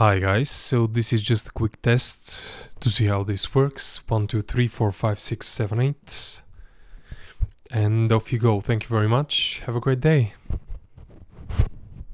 Hi guys, so this is just a quick test to see how this works. 1, 2, 3, 4, 5, 6, 7, 8. And off you go. Thank you very much. Have a great day.